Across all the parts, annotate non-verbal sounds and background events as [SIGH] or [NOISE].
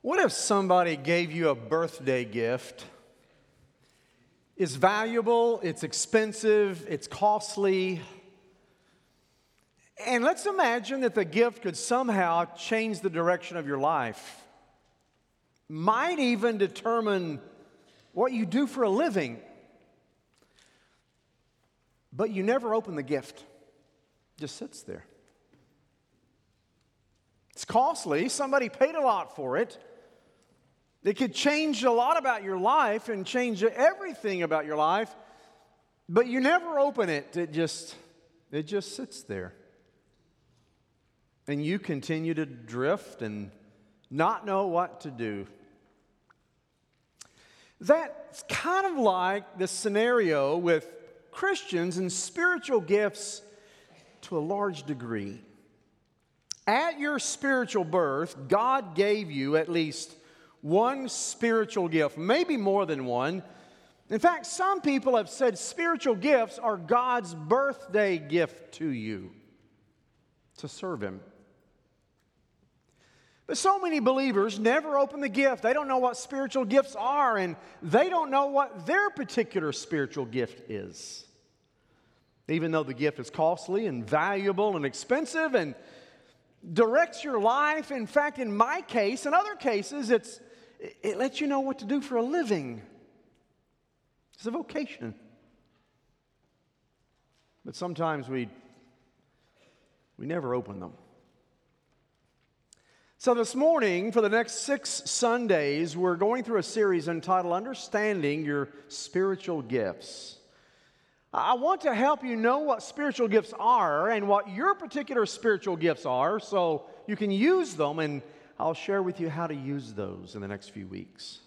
What if somebody gave you a birthday gift? It's valuable, it's expensive, it's costly. And let's imagine that the gift could somehow change the direction of your life, might even determine what you do for a living. But you never open the gift, it just sits there. It's costly, somebody paid a lot for it. It could change a lot about your life and change everything about your life, but you never open it. It just it just sits there. And you continue to drift and not know what to do. That's kind of like the scenario with Christians and spiritual gifts to a large degree. At your spiritual birth, God gave you at least one spiritual gift, maybe more than one. In fact, some people have said spiritual gifts are God's birthday gift to you to serve Him. But so many believers never open the gift. They don't know what spiritual gifts are, and they don't know what their particular spiritual gift is. Even though the gift is costly and valuable and expensive and directs your life. In fact, in my case, in other cases, it's it lets you know what to do for a living. It's a vocation. But sometimes we, we never open them. So, this morning, for the next six Sundays, we're going through a series entitled Understanding Your Spiritual Gifts. I want to help you know what spiritual gifts are and what your particular spiritual gifts are so you can use them and I'll share with you how to use those in the next few weeks.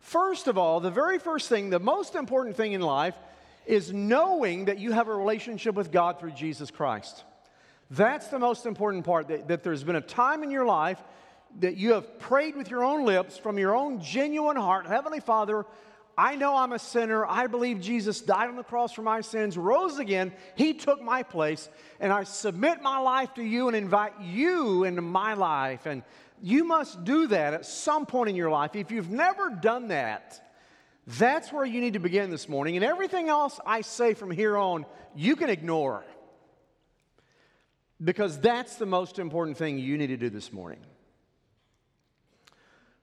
First of all, the very first thing, the most important thing in life is knowing that you have a relationship with God through Jesus Christ. That's the most important part, that, that there's been a time in your life that you have prayed with your own lips from your own genuine heart Heavenly Father, I know I'm a sinner. I believe Jesus died on the cross for my sins, rose again. He took my place, and I submit my life to you and invite you into my life. And you must do that at some point in your life. If you've never done that, that's where you need to begin this morning. And everything else I say from here on, you can ignore. Because that's the most important thing you need to do this morning.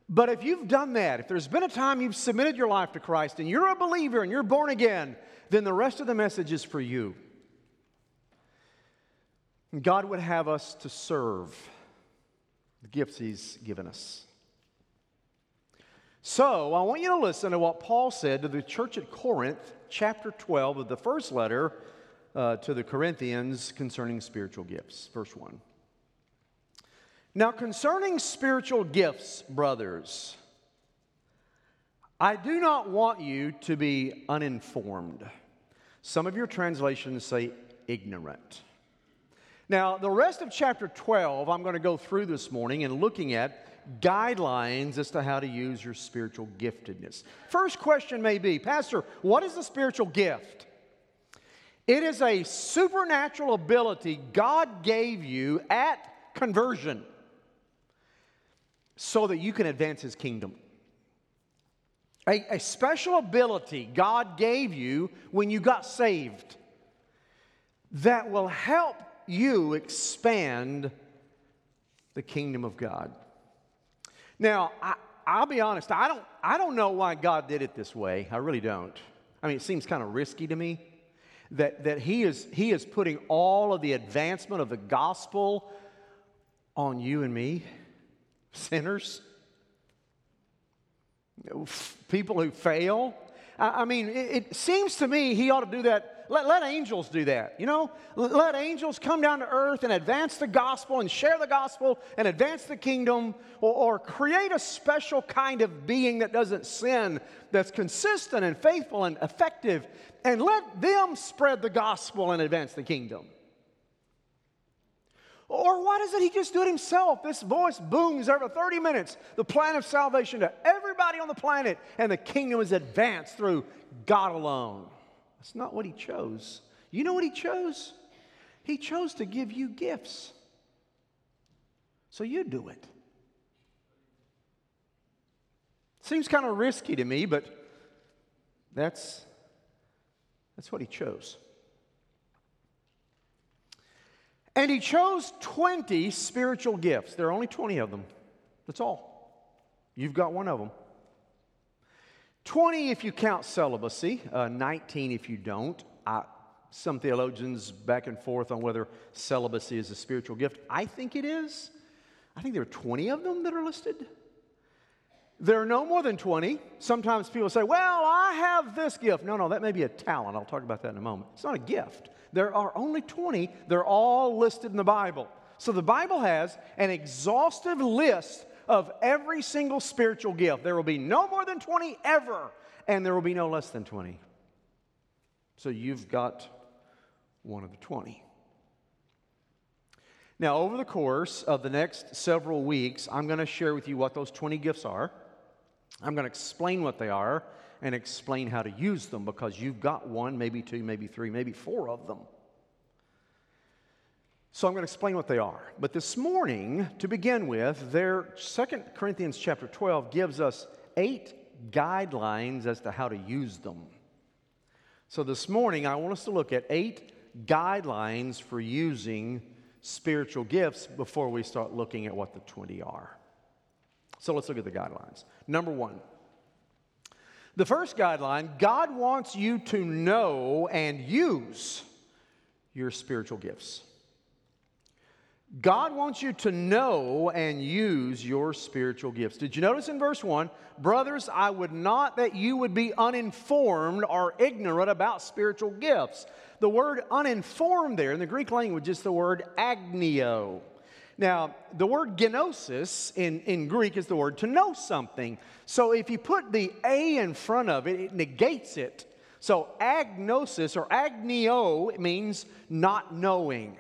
But if you've done that, if there's been a time you've submitted your life to Christ and you're a believer and you're born again, then the rest of the message is for you. God would have us to serve the gifts He's given us. So, I want you to listen to what Paul said to the church at Corinth, chapter 12 of the first letter uh, to the Corinthians concerning spiritual gifts. Verse 1. Now, concerning spiritual gifts, brothers, I do not want you to be uninformed. Some of your translations say ignorant. Now, the rest of chapter 12, I'm going to go through this morning and looking at guidelines as to how to use your spiritual giftedness. First question may be Pastor, what is a spiritual gift? It is a supernatural ability God gave you at conversion so that you can advance his kingdom. A, a, special ability God gave you when you got saved that will help you expand the kingdom of God. Now, I, will be honest, I don't, I don't know why God did it this way. I really don't. I mean, it seems kind of risky to me that, that he, is, he is putting all of the advancement of the gospel on you and me sinners, people who fail. I mean, it, seems to me he ought to do that. Let, let angels do that, you know? Let angels come down to earth and advance the gospel and share the gospel and advance the kingdom or, or create a special kind of being that doesn't sin, that's consistent and faithful and effective, and let them spread the gospel and advance the kingdom. Or why doesn't he just do it himself? This voice booms every 30 minutes the plan of salvation to everybody on the planet, and the kingdom is advanced through God alone. That's not what he chose. You know what he chose? He chose to give you gifts. So you do it. Seems kind of risky to me, but that's, that's what he chose. And he chose 20 spiritual gifts. There are only 20 of them. That's all. You've got one of them. 20 if you count celibacy, uh, 19 if you don't. I, some theologians back and forth on whether celibacy is a spiritual gift. I think it is. I think there are 20 of them that are listed. There are no more than 20. Sometimes people say, Well, I have this gift. No, no, that may be a talent. I'll talk about that in a moment. It's not a gift. There are only 20. They're all listed in the Bible. So the Bible has an exhaustive list of every single spiritual gift. There will be no more than 20 ever, and there will be no less than 20. So you've got one of the 20. Now, over the course of the next several weeks, I'm going to share with you what those 20 gifts are. I'm going to explain what they are and explain how to use them because you've got one, maybe two, maybe three, maybe four of them. So I'm going to explain what they are. But this morning, to begin with, there 2 Corinthians chapter 12 gives us eight guidelines as to how to use them. So this morning, I want us to look at eight guidelines for using spiritual gifts before we start looking at what the 20 are. So let's look at the guidelines. Number one, the first guideline God wants you to know and use your spiritual gifts. God wants you to know and use your spiritual gifts. Did you notice in verse 1? Brothers, I would not that you would be uninformed or ignorant about spiritual gifts. The word uninformed there in the Greek language is the word agnio. Now, the word gnosis in, in Greek is the word to know something. So if you put the A in front of it, it negates it. So agnosis or agnio means not knowing.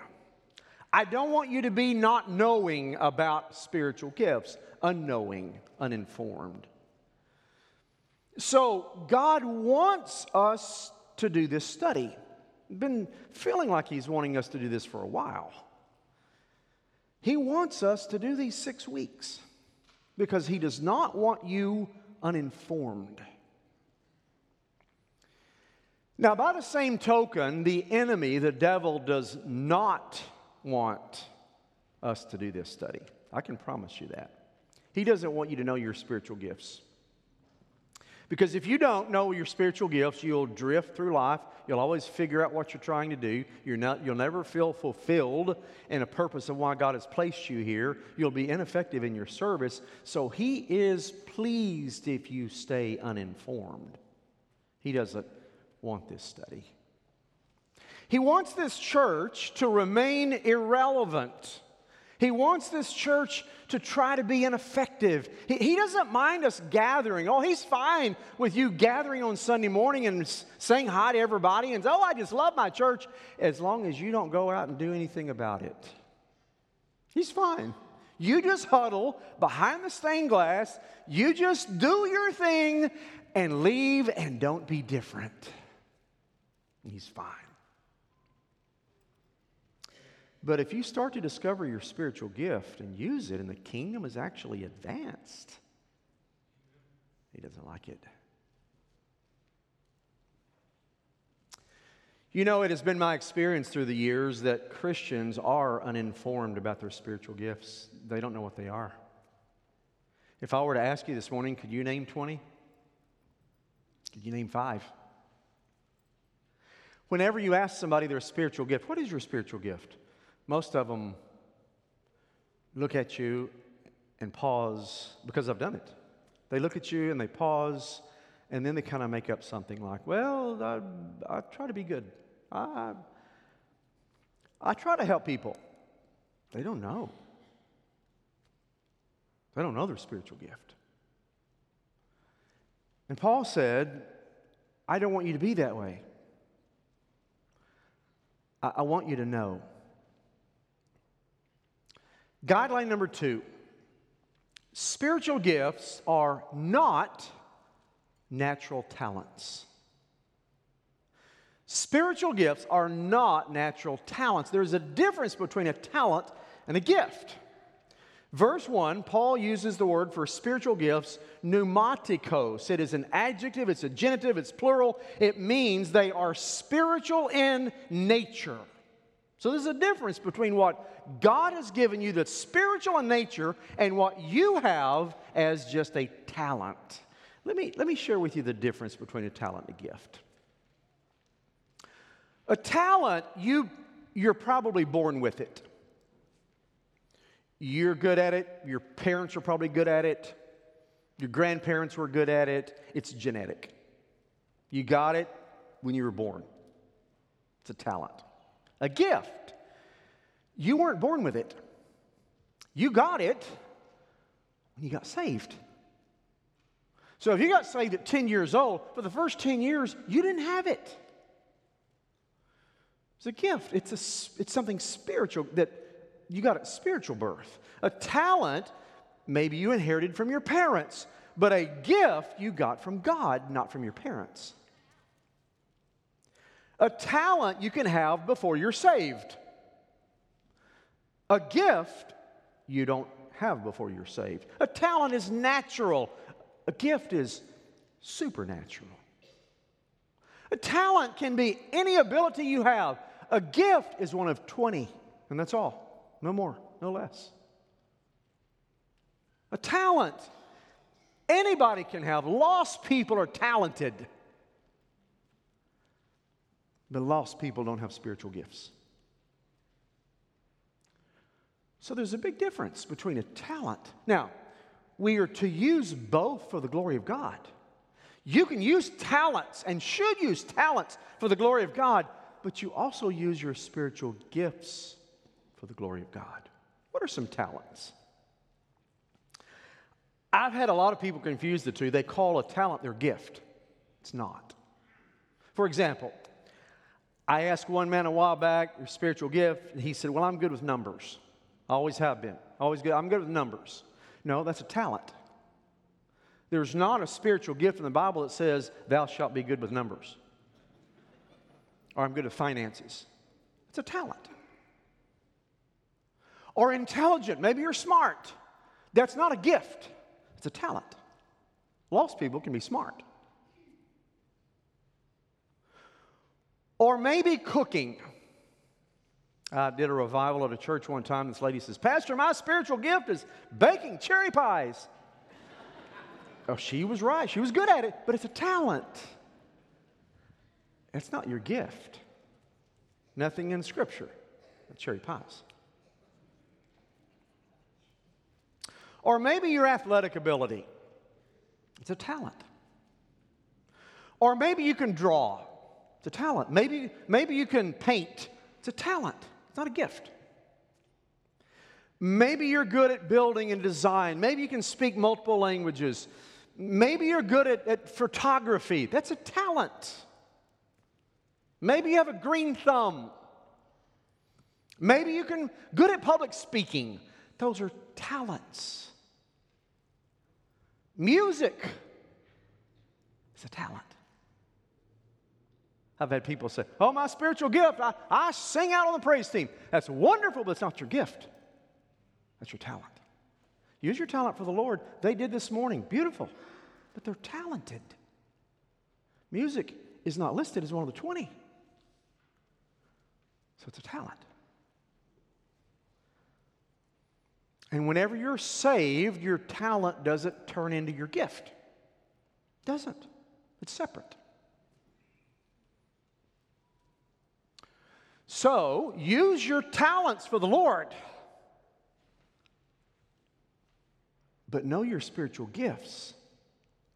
I don't want you to be not knowing about spiritual gifts, unknowing, uninformed. So, God wants us to do this study. Been feeling like He's wanting us to do this for a while. He wants us to do these six weeks because He does not want you uninformed. Now, by the same token, the enemy, the devil, does not want us to do this study. I can promise you that. He doesn't want you to know your spiritual gifts. Because if you don't know your spiritual gifts, you'll drift through life. You'll always figure out what you're trying to do. You're not, you'll never feel fulfilled in a purpose of why God has placed you here. You'll be ineffective in your service. So He is pleased if you stay uninformed. He doesn't want this study. He wants this church to remain irrelevant. He wants this church to try to be ineffective. He, he, doesn't mind us gathering. Oh, he's fine with you gathering on Sunday morning and saying hi to everybody and, oh, I just love my church, as long as you don't go out and do anything about it. He's fine. You just huddle behind the stained glass, you just do your thing and leave and don't be different. He's fine. But if you start to discover your spiritual gift and use it, and the kingdom is actually advanced, he doesn't like it. You know, it has been my experience through the years that Christians are uninformed about their spiritual gifts. They don't know what they are. If I were to ask you this morning, could you name 20? Could you name five? Whenever you ask somebody their spiritual gift, what is your spiritual gift? Most of them look at you and pause because I've done it. They look at you and they pause, and then they kind of make up something like, Well, I, I try to be good. I, I try to help people. They don't know. They don't know their spiritual gift. And Paul said, I don't want you to be that way. I, I want you to know. Guideline number two spiritual gifts are not natural talents. Spiritual gifts are not natural talents. There's a difference between a talent and a gift. Verse 1, Paul uses the word for spiritual gifts, pneumaticos. It is an adjective, it's a genitive, it's plural. It means they are spiritual in nature. So there's a difference between what God has given you that's spiritual in nature and what you have as just a talent. Let me, let me share with you the difference between a talent and a gift. A talent, you, you're probably born with it. You're good at it. Your parents are probably good at it. Your grandparents were good at it. It's genetic. You got it when you were born. It's a talent. A gift. You weren't born with it. You got it when you got saved. So if you got saved at 10 years old, for the first 10 years, you didn't have it. It's a gift. It's, a, it's something spiritual that you got a spiritual birth. A talent, maybe you inherited from your parents, but a gift you got from God, not from your parents. A talent you can have before you're saved. A gift you don't have before you're saved. A talent is natural, a gift is supernatural. A talent can be any ability you have. A gift is one of 20, and that's all. No more, no less. A talent. Anybody can have. Lost people are talented. But lost people don't have spiritual gifts. So there's a big difference between a talent. Now, we are to use both for the glory of God. You can use talents and should use talents for the glory of God, but you also use your spiritual gifts for the glory of God. What are some talents? I've had a lot of people confuse the two. They call a talent their gift. It's not. For example, I asked one man a while back, your spiritual gift, and he said, Well, I'm good with numbers. I always have been. Always good. I'm good with numbers. No, that's a talent. There's not a spiritual gift in the Bible that says, Thou shalt be good with numbers. Or I'm good with finances. It's a talent or intelligent. Maybe you're smart. That's not a gift, it's a talent. Lost people can be smart. Or maybe cooking. I did a revival at a church one time. This lady says, Pastor, my spiritual gift is baking cherry pies. [LAUGHS] oh, she was right. She was good at it, but it's a talent. It's not your gift. Nothing in Scripture. Cherry pies. Or maybe your athletic ability. It's a talent. Or maybe you can draw. It's a talent. Maybe, maybe you can paint. It's a talent. It's not a gift. Maybe you're good at building and design. Maybe you can speak multiple languages. Maybe you're good at, at photography. That's a talent. Maybe you have a green thumb. Maybe you can good at public speaking. Those are talents. Music is a talent. I've had people say, Oh, my spiritual gift, I, I sing out on the praise team. That's wonderful, but it's not your gift. That's your talent. Use your talent for the Lord. They did this morning. Beautiful. But they're talented. Music is not listed as one of the 20. So it's a talent. And whenever you're saved, your talent doesn't turn into your gift. It doesn't. It's separate. So use your talents for the Lord. But know your spiritual gifts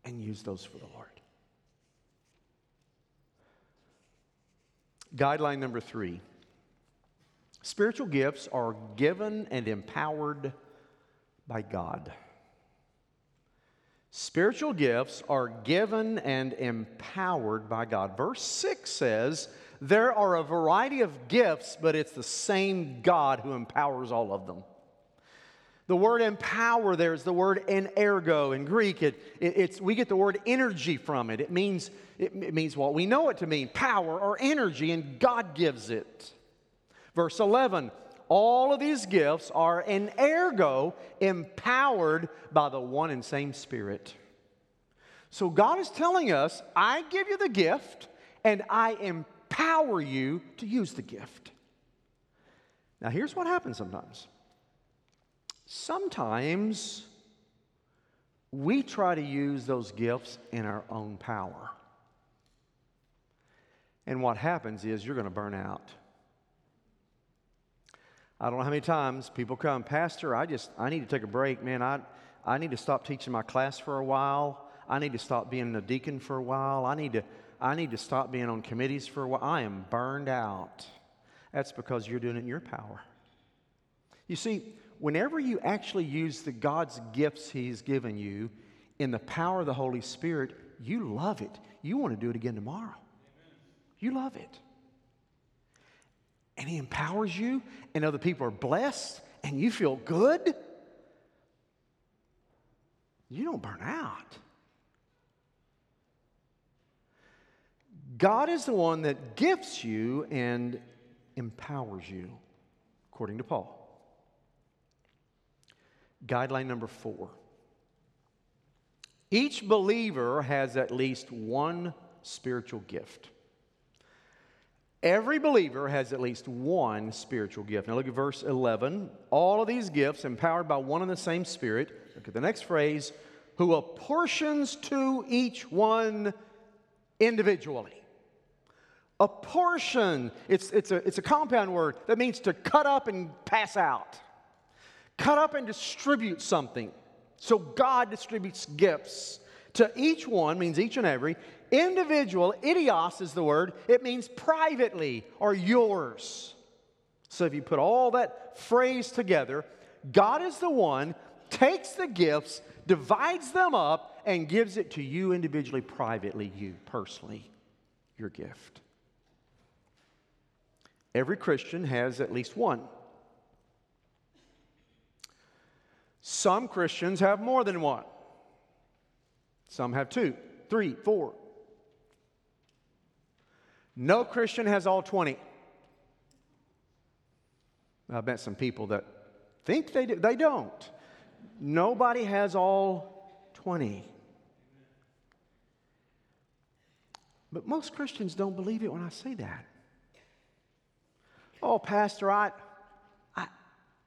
and use those for the Lord. Guideline number three Spiritual gifts are given and empowered by God. Spiritual gifts are given and empowered by God. Verse 6 says, There are a variety of gifts, but it's the same God who empowers all of them. The word empower there is the word energo in Greek. It, it, it's, we get the word energy from it. It means, it, it means what we know it to mean power or energy, and God gives it. Verse 11, all of these gifts are energo empowered by the one and same Spirit. So God is telling us, I give you the gift and I empower you to use the gift. Now, here's what happens sometimes. Sometimes we try to use those gifts in our own power. And what happens is you're going to burn out. I don't know how many times people come, Pastor, I just, I need to take a break, man. I, I need to stop teaching my class for a while. I need to stop being a deacon for a while. I need to, I need to stop being on committees for a while. I am burned out. That's because you're doing it in your power. You see, whenever you actually use the God's gifts He's given you in the power of the Holy Spirit, you love it. You want to do it again tomorrow. You love it. And He empowers you, and other people are blessed, and you feel good. You don't burn out. God is the one that gifts you and empowers you, according to Paul. Guideline number four each believer has at least one spiritual gift. Every believer has at least one spiritual gift. Now look at verse 11. All of these gifts empowered by one and the same Spirit. Look at the next phrase who apportions to each one individually. Apportion, it's, it's, a, it's a compound word that means to cut up and pass out, cut up and distribute something. So God distributes gifts to each one, means each and every. Individual, idios is the word, it means privately or yours. So if you put all that phrase together, God is the one, takes the gifts, divides them up, and gives it to you individually, privately, you personally, your gift. Every Christian has at least one. Some Christians have more than one. Some have two, three, four. No Christian has all 20. I've met some people that think they do. They don't. Nobody has all 20. But most Christians don't believe it when I say that. Oh, Pastor, I, I,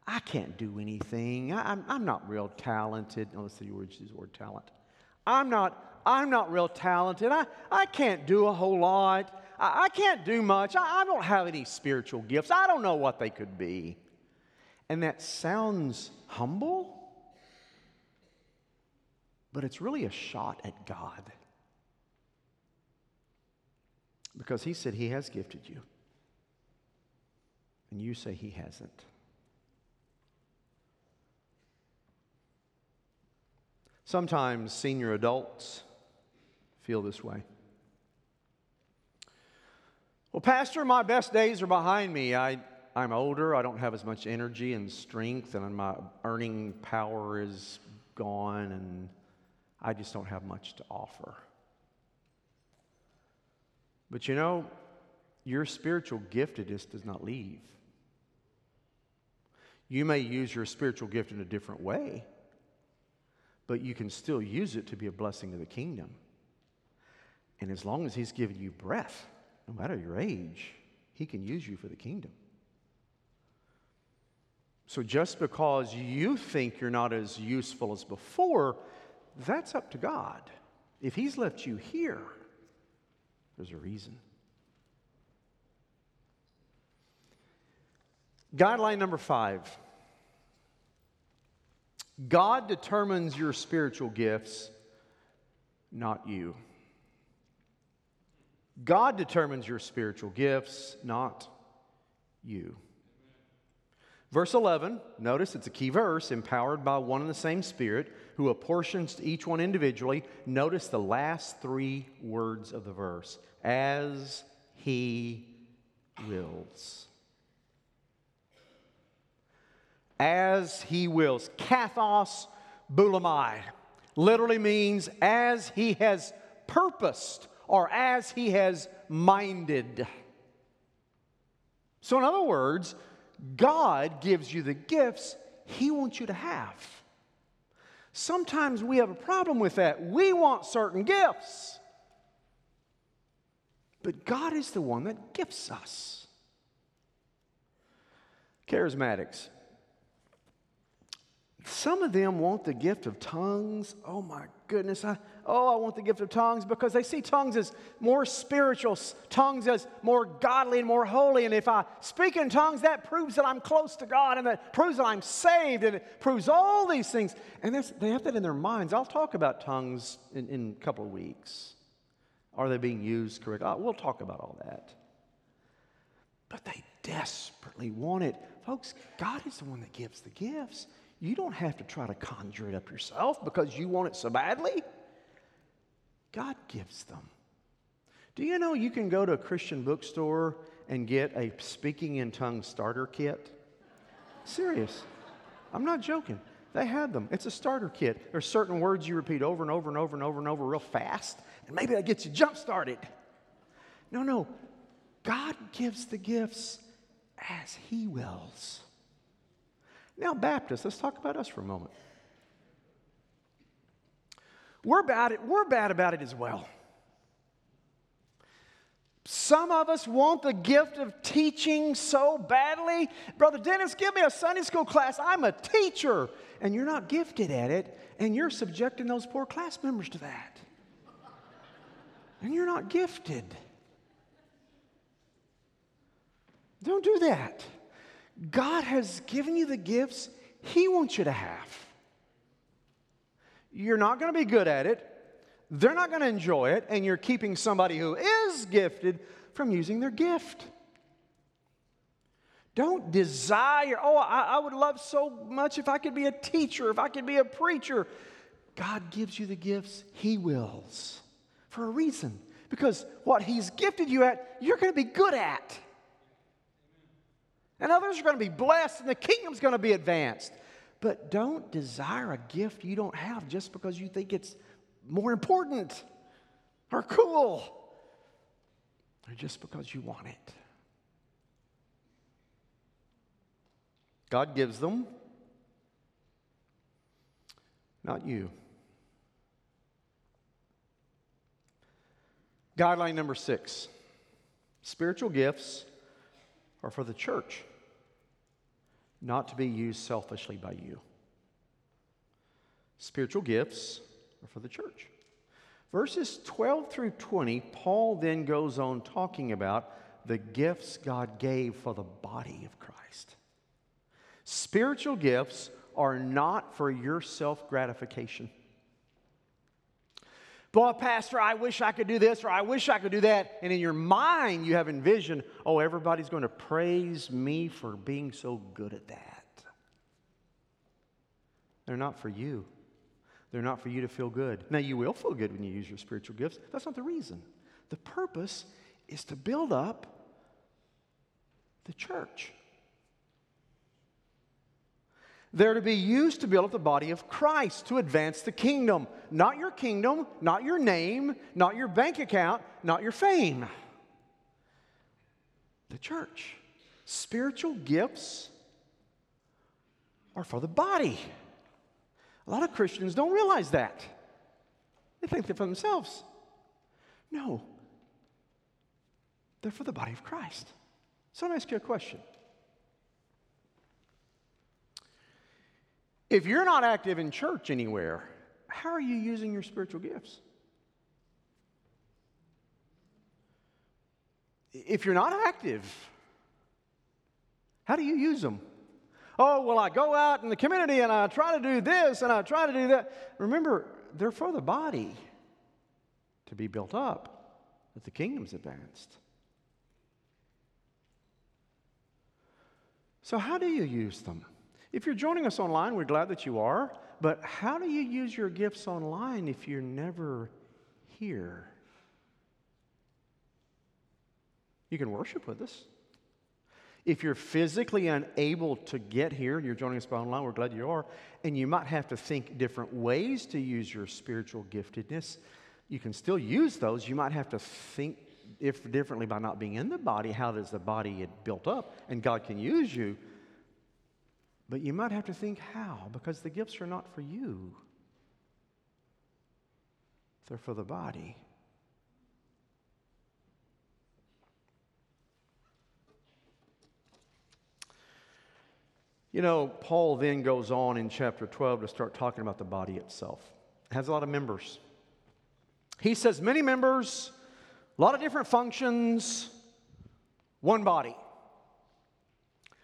I can't do anything. I, am I'm, I'm not real talented. No, let's see word, use the word talent. I'm not, I'm not real talented. I, I can't do a whole lot. I, I can't do much. I, I don't have any spiritual gifts. I don't know what they could be. And that sounds humble, but it's really a shot at God. Because He said He has gifted you and you say he hasn't. Sometimes senior adults feel this way. Well, Pastor, my best days are behind me. I, I'm older, I don't have as much energy and strength, and my earning power is gone, and I just don't have much to offer. But you know, your spiritual giftedness does not leave. You may use your spiritual gift in a different way, but you can still use it to be a blessing to the kingdom. And as long as He's given you breath, no matter your age, He can use you for the kingdom. So just because you think you're not as useful as before, that's up to God. If He's left you here, there's a reason. Guideline number five God determines your spiritual gifts, not you. God determines your spiritual gifts, not you. Verse 11, notice it's a key verse, empowered by one and the same Spirit, who apportions to each one individually. Notice the last three words of the verse as he wills. As he wills. Kathos boulamai literally means as he has purposed or as he has minded. So, in other words, God gives you the gifts He wants you to have. Sometimes we have a problem with that. We want certain gifts, but God is the one that gifts us. Charismatics. Some of them want the gift of tongues. Oh my goodness. I, oh, I want the gift of tongues because they see tongues as more spiritual, tongues as more godly and more holy. And if I speak in tongues, that proves that I'm close to God and that proves that I'm saved and it proves all these things. And they have that in their minds. I'll talk about tongues in, in a couple of weeks. Are they being used correctly? Uh, we'll talk about all that. But they desperately want it. Folks, God is the one that gives the gifts. You don't have to try to conjure it up yourself because you want it so badly. God gives them. Do you know you can go to a Christian bookstore and get a speaking in tongues starter kit? Serious. I'm not joking. They have them. It's a starter kit. There's certain words you repeat over and over and over and over and over real fast, and maybe that gets you jump started. No, no. God gives the gifts as He wills. Now, Baptists, let's talk about us for a moment. We're bad, at, we're bad about it as well. Some of us want the gift of teaching so badly. Brother Dennis, give me a Sunday school class. I'm a teacher. And you're not gifted at it, and you're subjecting those poor class members to that. And you're not gifted. Don't do that. God has given you the gifts He wants you to have. You're not going to be good at it, they're not going to enjoy it, and you're keeping somebody who is gifted from using their gift. Don't desire, oh, I, I, would love so much if I could be a teacher, if I could be a preacher. God gives you the gifts He wills for a reason. Because what He's gifted you at, you're going to be good at and others are going to be blessed, and the kingdom's going to be advanced. But don't desire a gift you don't have just because you think it's more important or cool or just because you want it. God gives them, not you. Guideline number six spiritual gifts are for the church not to be used selfishly by you. Spiritual gifts are for the church. Verses 12 through 20, Paul then goes on talking about the gifts God gave for the body of Christ. Spiritual gifts are not for your self gratification. Boy, Pastor, I wish I could do this or I wish I could do that. And in your mind, you have envisioned, oh, everybody's going to praise me for being so good at that. They're not for you. They're not for you to feel good. Now, you will feel good when you use your spiritual gifts. That's not the reason. The purpose is to build up the church. They're to be used to build up the body of Christ to advance the kingdom. Not your kingdom, not your name, not your bank account, not your fame. The church. Spiritual gifts are for the body. A lot of Christians don't realize that. They think they're for themselves. No, they're for the body of Christ. So let me ask you a question. If you're not active in church anywhere, how are you using your spiritual gifts? If you're not active, how do you use them? Oh, well, I go out in the community and I try to do this and I try to do that. Remember, they're for the body to be built up, that the kingdom's advanced. So, how do you use them? If you're joining us online, we're glad that you are. But how do you use your gifts online if you're never here? You can worship with us. If you're physically unable to get here and you're joining us by online, we're glad you are. And you might have to think different ways to use your spiritual giftedness. You can still use those. You might have to think if differently by not being in the body. How does the body get built up? And God can use you But you might have to think how, because the gifts are not for you, they're for the body. You know, Paul then goes on in chapter 12 to start talking about the body itself. It has a lot of members. He says, many members, a lot of different functions, one body.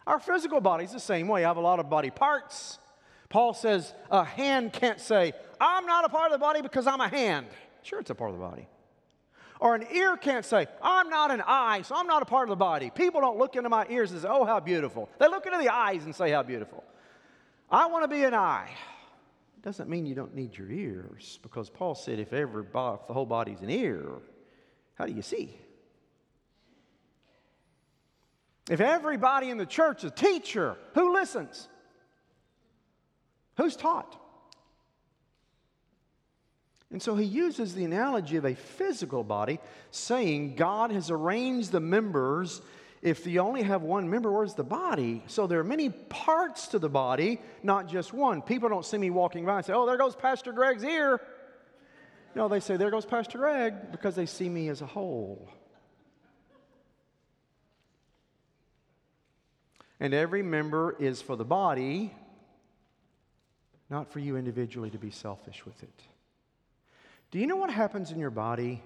Our physical body's the same way. I have a lot of body parts. Paul says a hand can't say, I'm not a part of the body because I'm a hand. Sure, it's a part of the body. Or an ear can't say, I'm not an eye, so I'm not a part of the body. People don't look into my ears and say, oh, how beautiful. They look into the eyes and say, how beautiful. I want to be an eye. It Doesn't mean you don't need your ears, because Paul said if, every, if the whole body's an ear, how do you see? If everybody in the church is a teacher, who listens? Who's taught? And so he uses the analogy of a physical body, saying God has arranged the members. If you only have one member, where's the body? So there are many parts to the body, not just one. People don't see me walking by and say, Oh, there goes Pastor Greg's ear. No, they say, There goes Pastor Greg, because they see me as a whole. And every member is for the body, not for you individually to be selfish with it. Do you know what happens in your body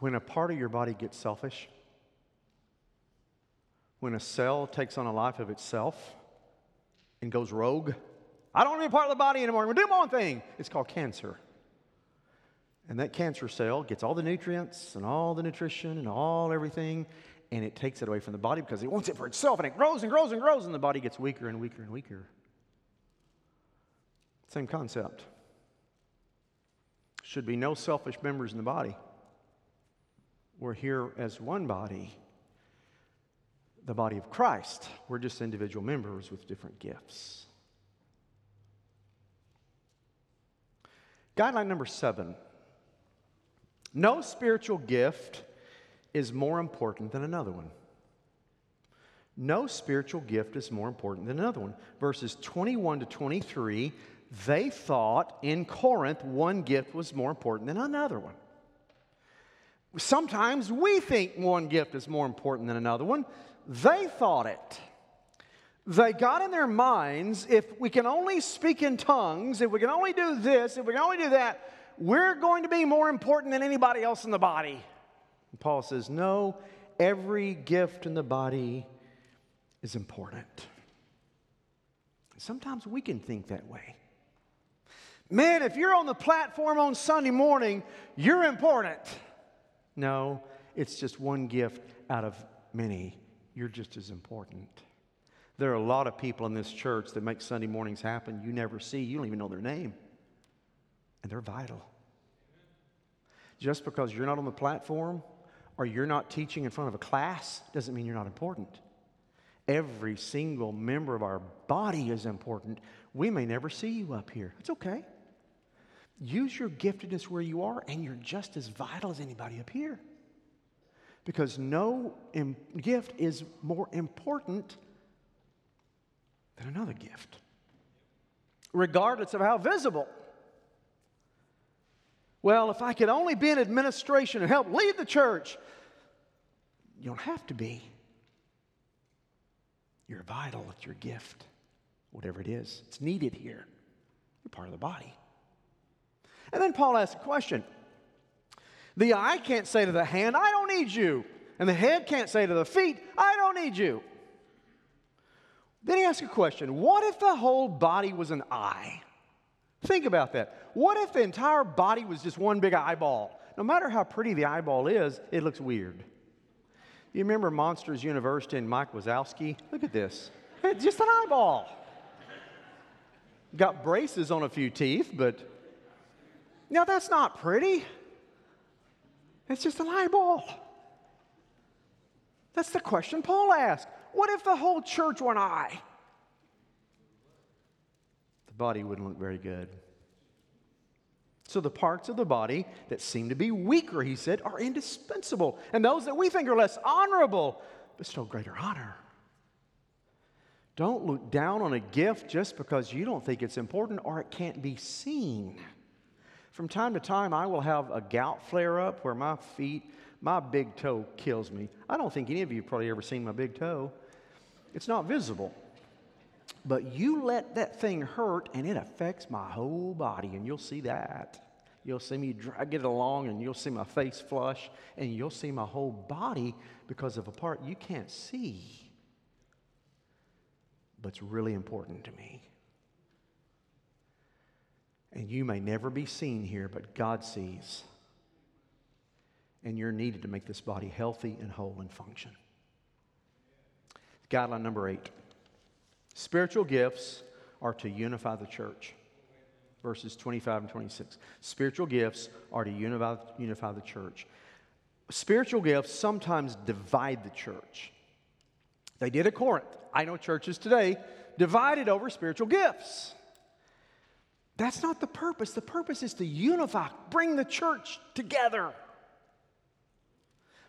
when a part of your body gets selfish? When a cell takes on a life of itself and goes rogue? I don't want to be a part of the body anymore. I'm going to do my own thing. It's called cancer. And that cancer cell gets all the nutrients and all the nutrition and all everything, and it takes it away from the body because it wants it for itself, and it grows and grows and grows, and the body gets weaker and weaker and weaker. Same concept. Should be no selfish members in the body. We're here as one body, the body of Christ. We're just individual members with different gifts. Guideline number seven no spiritual gift is more important than another one. No spiritual gift is more important than another one. Verses 21 to 23 they thought in Corinth one gift was more important than another one. Sometimes we think one gift is more important than another one. They thought it. They got in their minds if we can only speak in tongues, if we can only do this, if we can only do that, we're going to be more important than anybody else in the body. And Paul says, No, every gift in the body is important. Sometimes we can think that way. Man, if you're on the platform on Sunday morning, you're important. No, it's just one gift out of many. You're just as important. There are a lot of people in this church that make Sunday mornings happen you never see. You don't even know their name. And they're vital. Just because you're not on the platform or you're not teaching in front of a class doesn't mean you're not important. Every single member of our body is important. We may never see you up here. It's okay. Use your giftedness where you are, and you're just as vital as anybody up here. Because no Im- gift is more important than another gift, regardless of how visible. Well, if I could only be in administration and help lead the church, you don't have to be. You're vital, it's your gift, whatever it is. It's needed here. You're part of the body. And then Paul asks a question. The eye can't say to the hand, I don't need you. And the head can't say to the feet, I don't need you. Then he asks a question What if the whole body was an eye? Think about that. What if the entire body was just one big eyeball? No matter how pretty the eyeball is, it looks weird. You remember Monsters University and Mike Wazowski? Look at this. It's just an eyeball. Got braces on a few teeth, but now, that's not pretty. It's just an eyeball. That's the question Paul asked. What if the whole church were an eye? Body wouldn't look very good. So, the parts of the body that seem to be weaker, he said, are indispensable. And those that we think are less honorable, but still greater honor. Don't look down on a gift just because you don't think it's important or it can't be seen. From time to time, I will have a gout flare up where my feet, my big toe kills me. I don't think any of you have probably ever seen my big toe. It's not visible. But you let that thing hurt and it affects my whole body, and you'll see that. You'll see me drag it along, and you'll see my face flush, and you'll see my whole body because of a part you can't see. But it's really important to me. And you may never be seen here, but God sees. And you're needed to make this body healthy and whole and function. Guideline number eight spiritual gifts are to unify the church. Verses 25 and 26. Spiritual gifts are to unify, unify the church. Spiritual gifts sometimes divide the church. They did at Corinth. I know churches today divided over spiritual gifts. That's not the purpose. The purpose is to unify, bring the church together.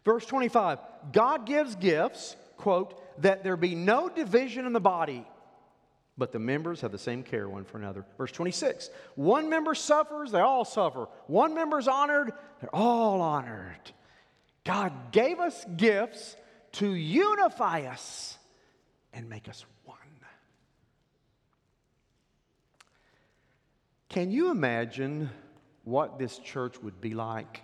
Verse 25 God gives gifts, quote, that there be no division in the body, but the members have the same care one for another. Verse 26 One member suffers, they all suffer. One member is honored, they're all honored. God gave us gifts to unify us and make us one. Can you imagine what this church would be like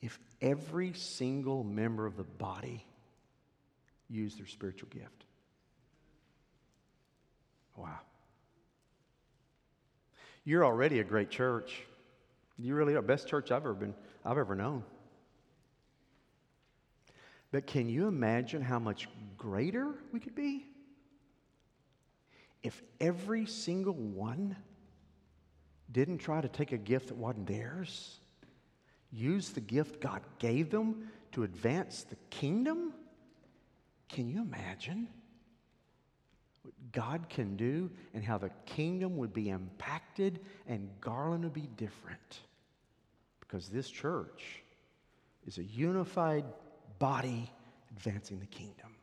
if every single member of the body used their spiritual gift? Wow. You're already a great church. You really are the best church I've ever been I've ever known. But can you imagine how much greater we could be if every single one didn't try to take a gift that wasn't theirs, use the gift God gave them to advance the kingdom? Can you imagine God can do and how the kingdom would be impacted and Garland would be different? Because this church is a unified body advancing the kingdom.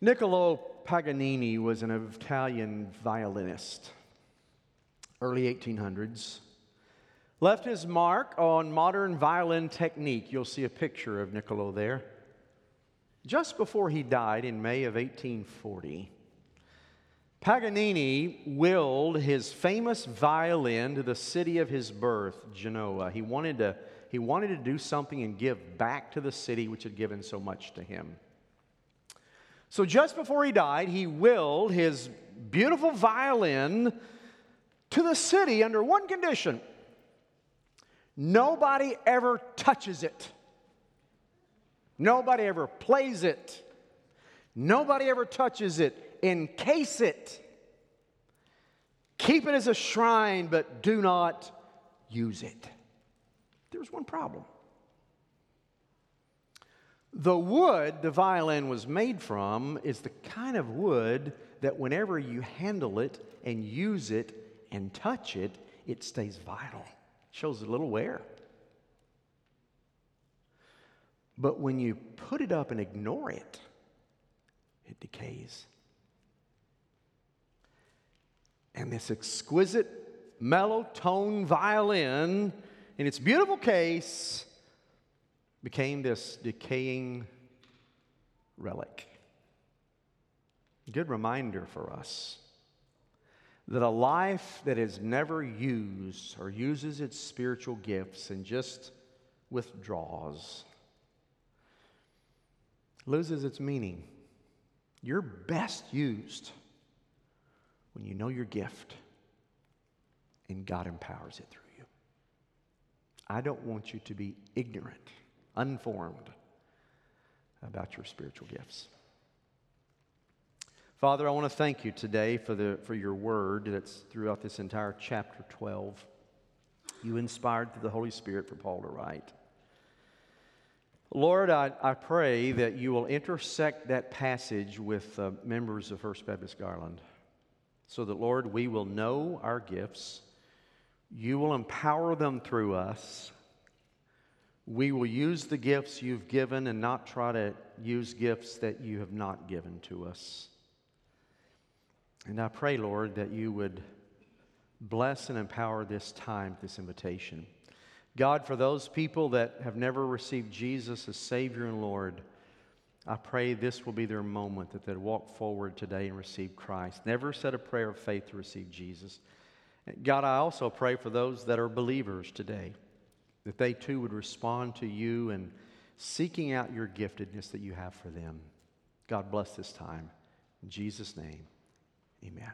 Niccolo Paganini was an Italian violinist, early 1800s. Left his mark on modern violin technique. You'll see a picture of Niccolo there. Just before he died in May of 1840, Paganini willed his famous violin to the city of his birth, Genoa. He wanted to, he wanted to do something and give back to the city which had given so much to him. So just before he died, he willed his beautiful violin to the city under one condition nobody ever touches it, nobody ever plays it, nobody ever touches it, encase it. Keep it as a shrine, but do not use it. There's one problem. The wood the violin was made from is the kind of wood that whenever you handle it and use it and touch it, it stays vital. Shows a little wear. But when you put it up and ignore it, it decays. And this exquisite mellow tone violin in its beautiful case became this decaying relic. Good reminder for us that a life that is never used or uses its spiritual gifts and just withdraws loses its meaning. You're best used when you know your gift and God empowers it through you. I don't want you to be ignorant unformed about your spiritual gifts. Father, I want to thank you today for, the, for your word that's throughout this entire chapter 12. You inspired through the Holy Spirit for Paul to write. Lord, I, I pray that you will intersect that passage with uh, members of First Baptist Garland so that, Lord, we will know our gifts. You will empower them through us we will use the gifts you've given and not try to use gifts that you have not given to us. And I pray, Lord, that you would bless and empower this time, this invitation. God, for those people that have never received Jesus as Savior and Lord, I pray this will be their moment that they'd walk forward today and receive Christ. Never said a prayer of faith to receive Jesus. God, I also pray for those that are believers today, that they too would respond to you and seeking out your giftedness that you have for them. God bless this time. In Jesus' name, amen.